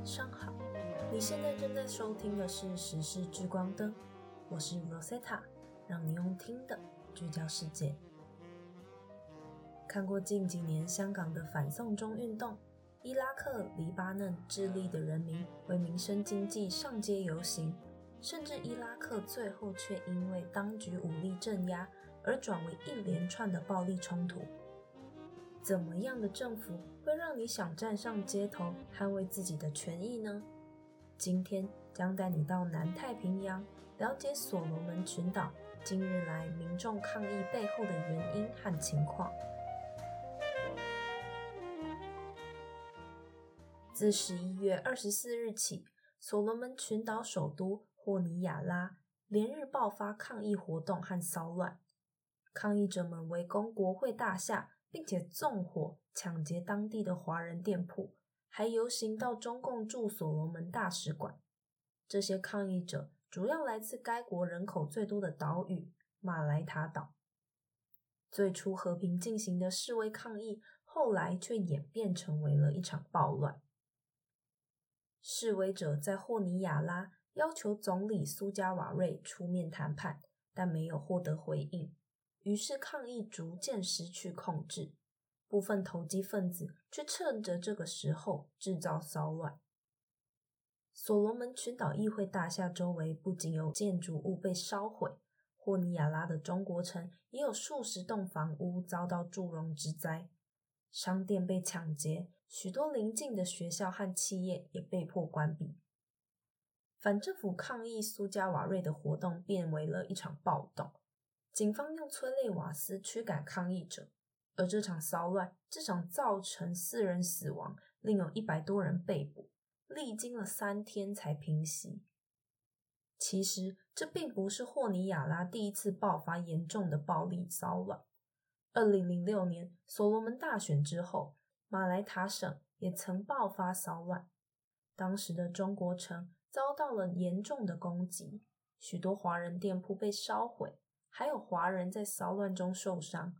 晚上好，你现在正在收听的是《时事聚光灯》，我是 Rosetta，让你用听的聚焦世界。看过近几年香港的反送中运动，伊拉克、黎巴嫩、智利的人民为民生经济上街游行，甚至伊拉克最后却因为当局武力镇压而转为一连串的暴力冲突。怎么样的政府会让你想站上街头捍卫自己的权益呢？今天将带你到南太平洋，了解所罗门群岛近日来民众抗议背后的原因和情况。自十一月二十四日起，所罗门群岛首都霍尼亚拉连日爆发抗议活动和骚乱，抗议者们围攻国会大厦。并且纵火抢劫当地的华人店铺，还游行到中共驻所罗门大使馆。这些抗议者主要来自该国人口最多的岛屿马来塔岛。最初和平进行的示威抗议，后来却演变成为了一场暴乱。示威者在霍尼亚拉要求总理苏加瓦瑞出面谈判，但没有获得回应。于是抗议逐渐失去控制，部分投机分子却趁着这个时候制造骚乱。所罗门群岛议会大厦周围不仅有建筑物被烧毁，霍尼亚拉的中国城也有数十栋房屋遭到祝融之灾，商店被抢劫，许多邻近的学校和企业也被迫关闭。反政府抗议苏加瓦瑞的活动变为了一场暴动。警方用催泪瓦斯驱赶抗议者，而这场骚乱至少造成四人死亡，另有一百多人被捕，历经了三天才平息。其实，这并不是霍尼亚拉第一次爆发严重的暴力骚乱。二零零六年所罗门大选之后，马来塔省也曾爆发骚乱，当时的中国城遭到了严重的攻击，许多华人店铺被烧毁。还有华人在骚乱中受伤，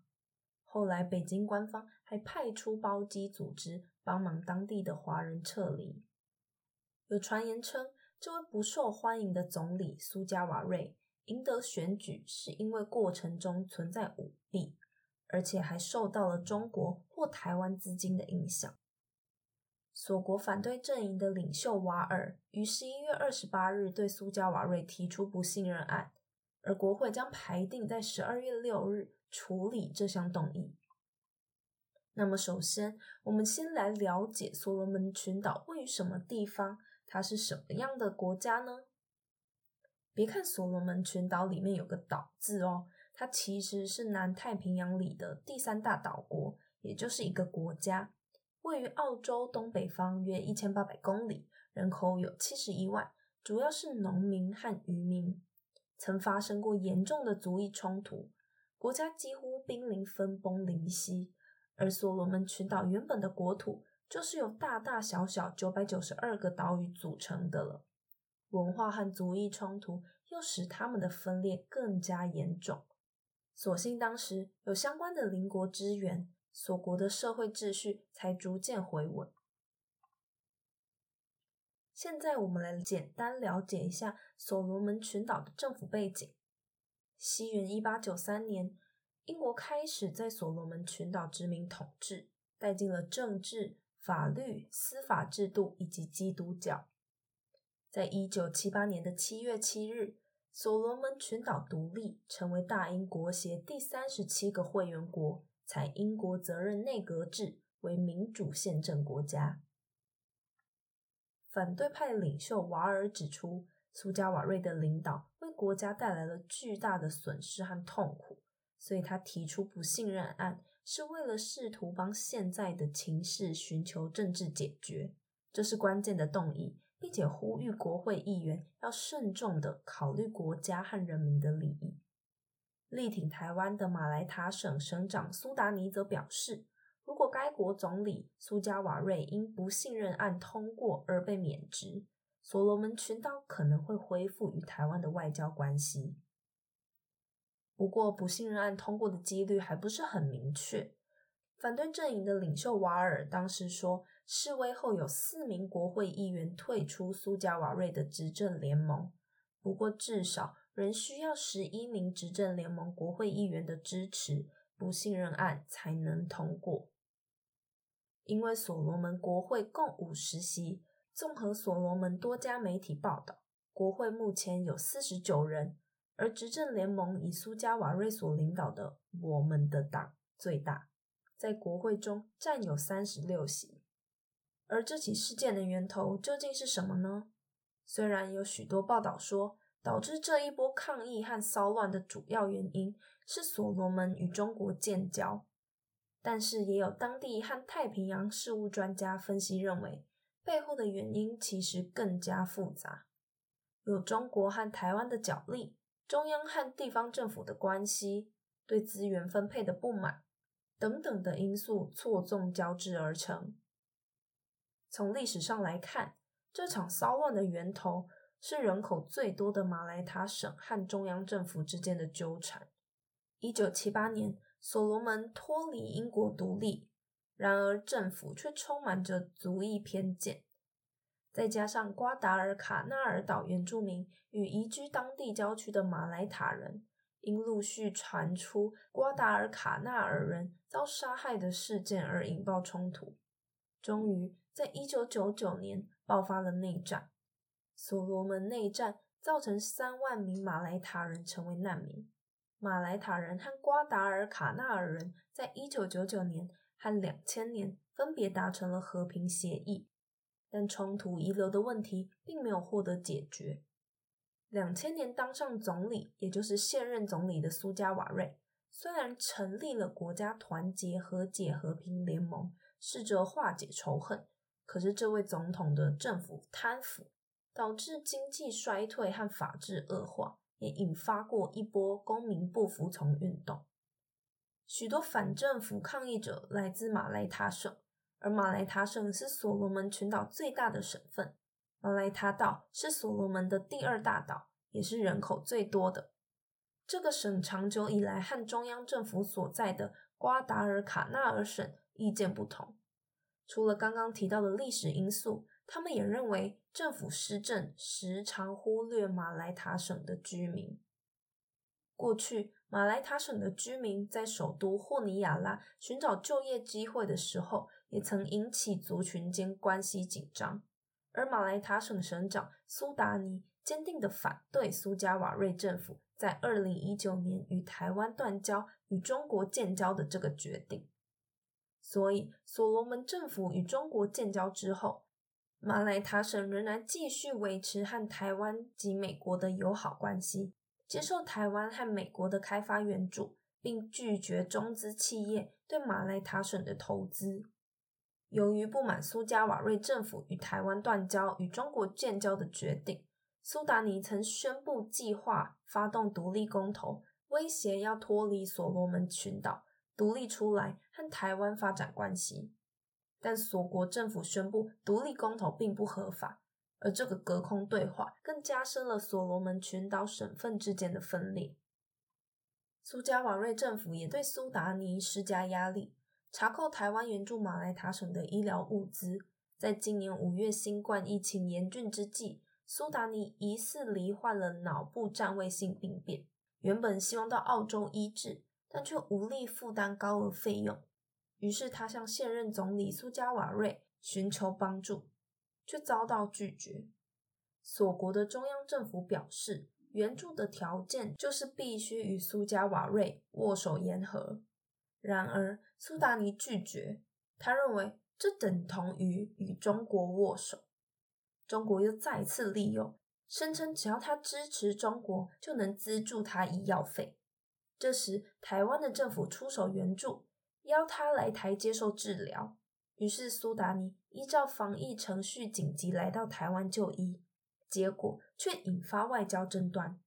后来北京官方还派出包机组织帮忙当地的华人撤离。有传言称，这位不受欢迎的总理苏加瓦瑞赢得选举是因为过程中存在舞弊，而且还受到了中国或台湾资金的影响。所国反对阵营的领袖瓦尔于十一月二十八日对苏加瓦瑞提出不信任案。而国会将排定在十二月六日处理这项动议。那么，首先我们先来了解所罗门群岛位于什么地方，它是什么样的国家呢？别看所罗门群岛里面有个“岛”字哦，它其实是南太平洋里的第三大岛国，也就是一个国家，位于澳洲东北方约一千八百公里，人口有七十一万，主要是农民和渔民。曾发生过严重的族裔冲突，国家几乎濒临分崩离析。而所罗门群岛原本的国土就是由大大小小九百九十二个岛屿组成的了，文化和族裔冲突又使他们的分裂更加严重。所幸当时有相关的邻国支援，所国的社会秩序才逐渐回稳。现在我们来简单了解一下所罗门群岛的政府背景。西元一八九三年，英国开始在所罗门群岛殖民统治，带进了政治、法律、司法制度以及基督教。在一九七八年的七月七日，所罗门群岛独立，成为大英国协第三十七个会员国，采英国责任内阁制，为民主宪政国家。反对派领袖瓦尔指出，苏加瓦瑞的领导为国家带来了巨大的损失和痛苦，所以他提出不信任案，是为了试图帮现在的情势寻求政治解决。这是关键的动议，并且呼吁国会议员要慎重的考虑国家和人民的利益。力挺台湾的马来塔省省长苏达尼则表示。如果该国总理苏加瓦瑞因不信任案通过而被免职，所罗门群岛可能会恢复与台湾的外交关系。不过，不信任案通过的几率还不是很明确。反对阵营的领袖瓦尔当时说，示威后有四名国会议员退出苏加瓦瑞的执政联盟，不过至少仍需要十一名执政联盟国会议员的支持，不信任案才能通过。因为所罗门国会共五十席，综合所罗门多家媒体报道，国会目前有四十九人，而执政联盟以苏加瓦瑞所领导的我们的党最大。在国会中占有三十六席，而这起事件的源头究竟是什么呢？虽然有许多报道说，导致这一波抗议和骚乱的主要原因是所罗门与中国建交，但是也有当地和太平洋事务专家分析认为，背后的原因其实更加复杂，有中国和台湾的角力，中央和地方政府的关系，对资源分配的不满。等等的因素错综交织而成。从历史上来看，这场骚乱的源头是人口最多的马来塔省和中央政府之间的纠缠。一九七八年，所罗门脱离英国独立，然而政府却充满着族裔偏见，再加上瓜达尔卡纳尔岛原住民与移居当地郊区的马来塔人。因陆续传出瓜达尔卡纳尔人遭杀害的事件而引爆冲突，终于在一九九九年爆发了内战。所罗门内战造成三万名马来塔人成为难民。马来塔人和瓜达尔卡纳尔人在一九九九年和两千年分别达成了和平协议，但冲突遗留的问题并没有获得解决。两千年当上总理，也就是现任总理的苏加瓦瑞，虽然成立了国家团结和解和平联盟，试着化解仇恨，可是这位总统的政府贪腐，导致经济衰退和法治恶化，也引发过一波公民不服从运动。许多反政府抗议者来自马来塔省，而马来塔省是所罗门群岛最大的省份。马来他岛是所罗门的第二大岛，也是人口最多的。这个省长久以来和中央政府所在的瓜达尔卡纳尔省意见不同。除了刚刚提到的历史因素，他们也认为政府施政时常忽略马来塔省的居民。过去，马来塔省的居民在首都霍尼亚拉寻找就业机会的时候，也曾引起族群间关系紧张。而马来塔省省长苏达尼坚定的反对苏加瓦瑞政府在二零一九年与台湾断交、与中国建交的这个决定。所以，所罗门政府与中国建交之后，马来塔省仍然继续维持和台湾及美国的友好关系，接受台湾和美国的开发援助，并拒绝中资企业对马来塔省的投资。由于不满苏加瓦瑞政府与台湾断交、与中国建交的决定，苏达尼曾宣布计划发动独立公投，威胁要脱离所罗门群岛，独立出来和台湾发展关系。但所国政府宣布独立公投并不合法，而这个隔空对话更加深了所罗门群岛省份之间的分裂。苏加瓦瑞政府也对苏达尼施加压力。查扣台湾援助马来塔省的医疗物资，在今年五月新冠疫情严峻之际，苏达尼疑似罹患了脑部占位性病变，原本希望到澳洲医治，但却无力负担高额费用，于是他向现任总理苏加瓦瑞寻求帮助，却遭到拒绝。所国的中央政府表示，援助的条件就是必须与苏加瓦瑞握手言和。然而，苏达尼拒绝。他认为这等同于与中国握手。中国又再次利用，声称只要他支持中国，就能资助他医药费。这时，台湾的政府出手援助，邀他来台接受治疗。于是，苏达尼依照防疫程序紧急来到台湾就医，结果却引发外交争端。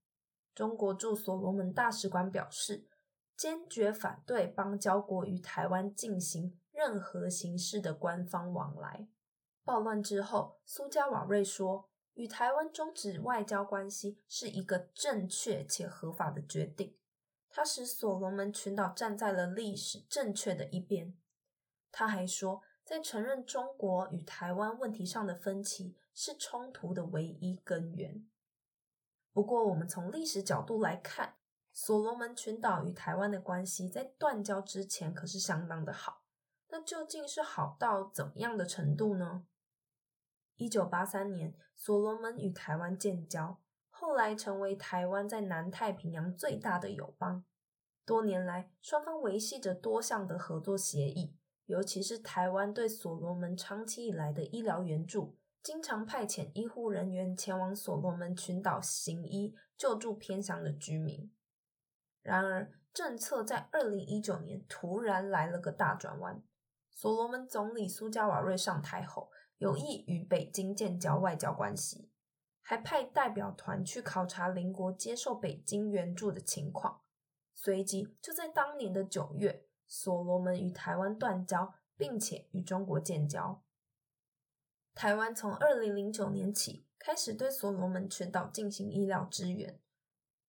中国驻所罗门大使馆表示。坚决反对邦交国与台湾进行任何形式的官方往来。暴乱之后，苏加瓦瑞说：“与台湾终止外交关系是一个正确且合法的决定。”他使所罗门群岛站在了历史正确的一边。他还说，在承认中国与台湾问题上的分歧是冲突的唯一根源。不过，我们从历史角度来看，所罗门群岛与台湾的关系在断交之前可是相当的好。那究竟是好到怎么样的程度呢？一九八三年，所罗门与台湾建交，后来成为台湾在南太平洋最大的友邦。多年来，双方维系着多项的合作协议，尤其是台湾对所罗门长期以来的医疗援助，经常派遣医护人员前往所罗门群岛行医，救助偏乡的居民。然而，政策在二零一九年突然来了个大转弯。所罗门总理苏加瓦瑞上台后，有意与北京建交外交关系，还派代表团去考察邻国接受北京援助的情况。随即，就在当年的九月，所罗门与台湾断交，并且与中国建交。台湾从二零零九年起开始对所罗门群岛进行医疗支援，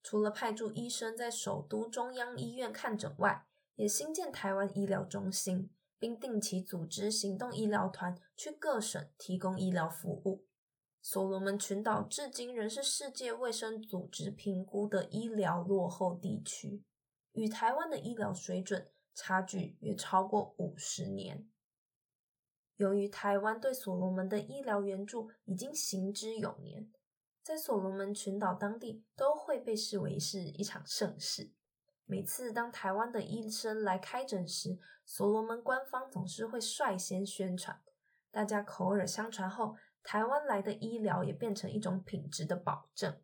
除了派驻医生在首都中央医院看诊外，也新建台湾医疗中心。并定期组织行动医疗团去各省提供医疗服务。所罗门群岛至今仍是世界卫生组织评估的医疗落后地区，与台湾的医疗水准差距约超过五十年。由于台湾对所罗门的医疗援助已经行之有年，在所罗门群岛当地都会被视为是一场盛事。每次当台湾的医生来开诊时，所罗门官方总是会率先宣传，大家口耳相传后，台湾来的医疗也变成一种品质的保证。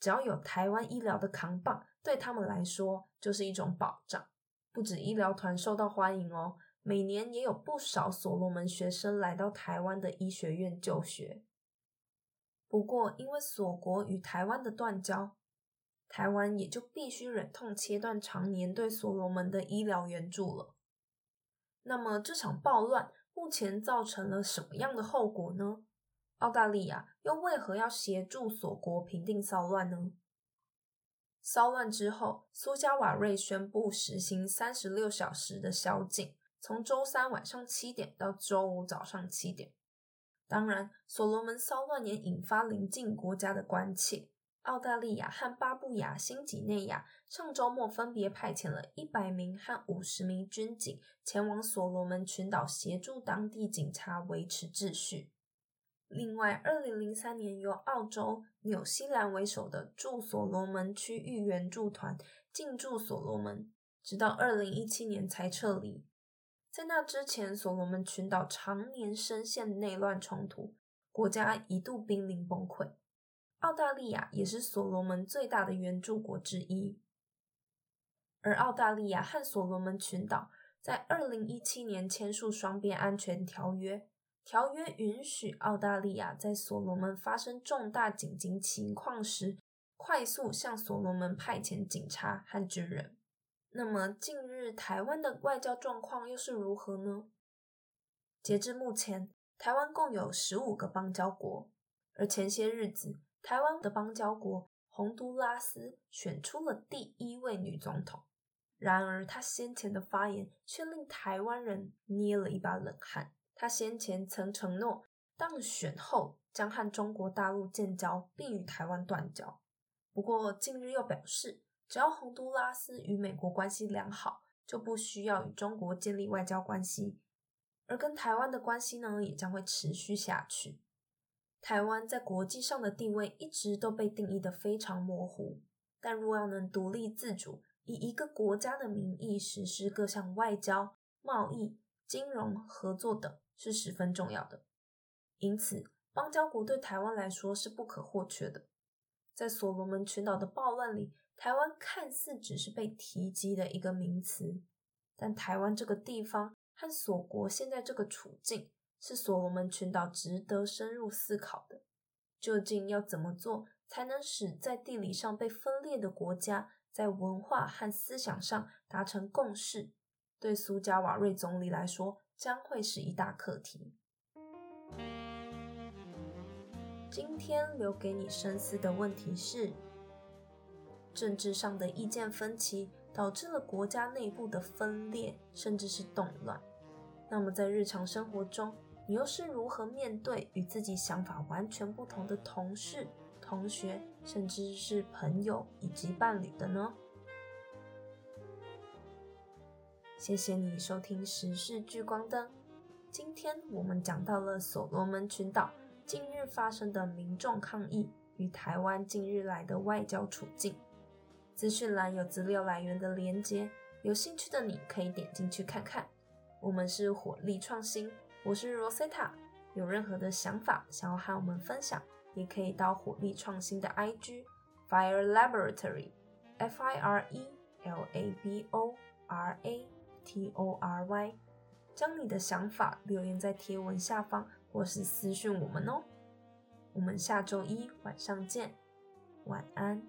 只要有台湾医疗的扛棒，对他们来说就是一种保障。不止医疗团受到欢迎哦，每年也有不少所罗门学生来到台湾的医学院就学。不过，因为锁国与台湾的断交。台湾也就必须忍痛切断常年对所罗门的医疗援助了。那么这场暴乱目前造成了什么样的后果呢？澳大利亚又为何要协助锁国平定骚乱呢？骚乱之后，苏加瓦瑞宣布实行三十六小时的宵禁，从周三晚上七点到周五早上七点。当然，所罗门骚乱也引发邻近国家的关切。澳大利亚和巴布亚新几内亚上周末分别派遣了一百名和五十名军警前往所罗门群岛协助当地警察维持秩序。另外，二零零三年由澳洲、纽西兰为首的驻所罗门区域援助团进驻所罗门，直到二零一七年才撤离。在那之前，所罗门群岛常年深陷内乱冲突，国家一度濒临崩溃。澳大利亚也是所罗门最大的援助国之一，而澳大利亚和所罗门群岛在二零一七年签署双边安全条约，条约允许澳大利亚在所罗门发生重大紧急情况时，快速向所罗门派遣警察和军人。那么，近日台湾的外交状况又是如何呢？截至目前，台湾共有十五个邦交国，而前些日子。台湾的邦交国洪都拉斯选出了第一位女总统，然而她先前的发言却令台湾人捏了一把冷汗。他先前曾承诺当选后将和中国大陆建交，并与台湾断交。不过近日又表示，只要洪都拉斯与美国关系良好，就不需要与中国建立外交关系，而跟台湾的关系呢，也将会持续下去。台湾在国际上的地位一直都被定义的非常模糊，但若要能独立自主，以一个国家的名义实施各项外交、贸易、金融合作等，是十分重要的。因此，邦交国对台湾来说是不可或缺的。在所罗门群岛的暴乱里，台湾看似只是被提及的一个名词，但台湾这个地方和锁国现在这个处境。是所罗门群岛值得深入思考的。究竟要怎么做，才能使在地理上被分裂的国家在文化和思想上达成共识？对苏加瓦瑞总理来说，将会是一大课题。今天留给你深思的问题是：政治上的意见分歧导致了国家内部的分裂，甚至是动乱。那么在日常生活中，你又是如何面对与自己想法完全不同的同事、同学，甚至是朋友以及伴侣的呢？谢谢你收听时事聚光灯。今天我们讲到了所罗门群岛近日发生的民众抗议与台湾近日来的外交处境。资讯栏有资料来源的连接，有兴趣的你可以点进去看看。我们是火力创新，我是 Rosetta。有任何的想法想要和我们分享，也可以到火力创新的 IG Fire Laboratory F I R E L A B O R A T O R Y，将你的想法留言在贴文下方，或是私讯我们哦。我们下周一晚上见，晚安。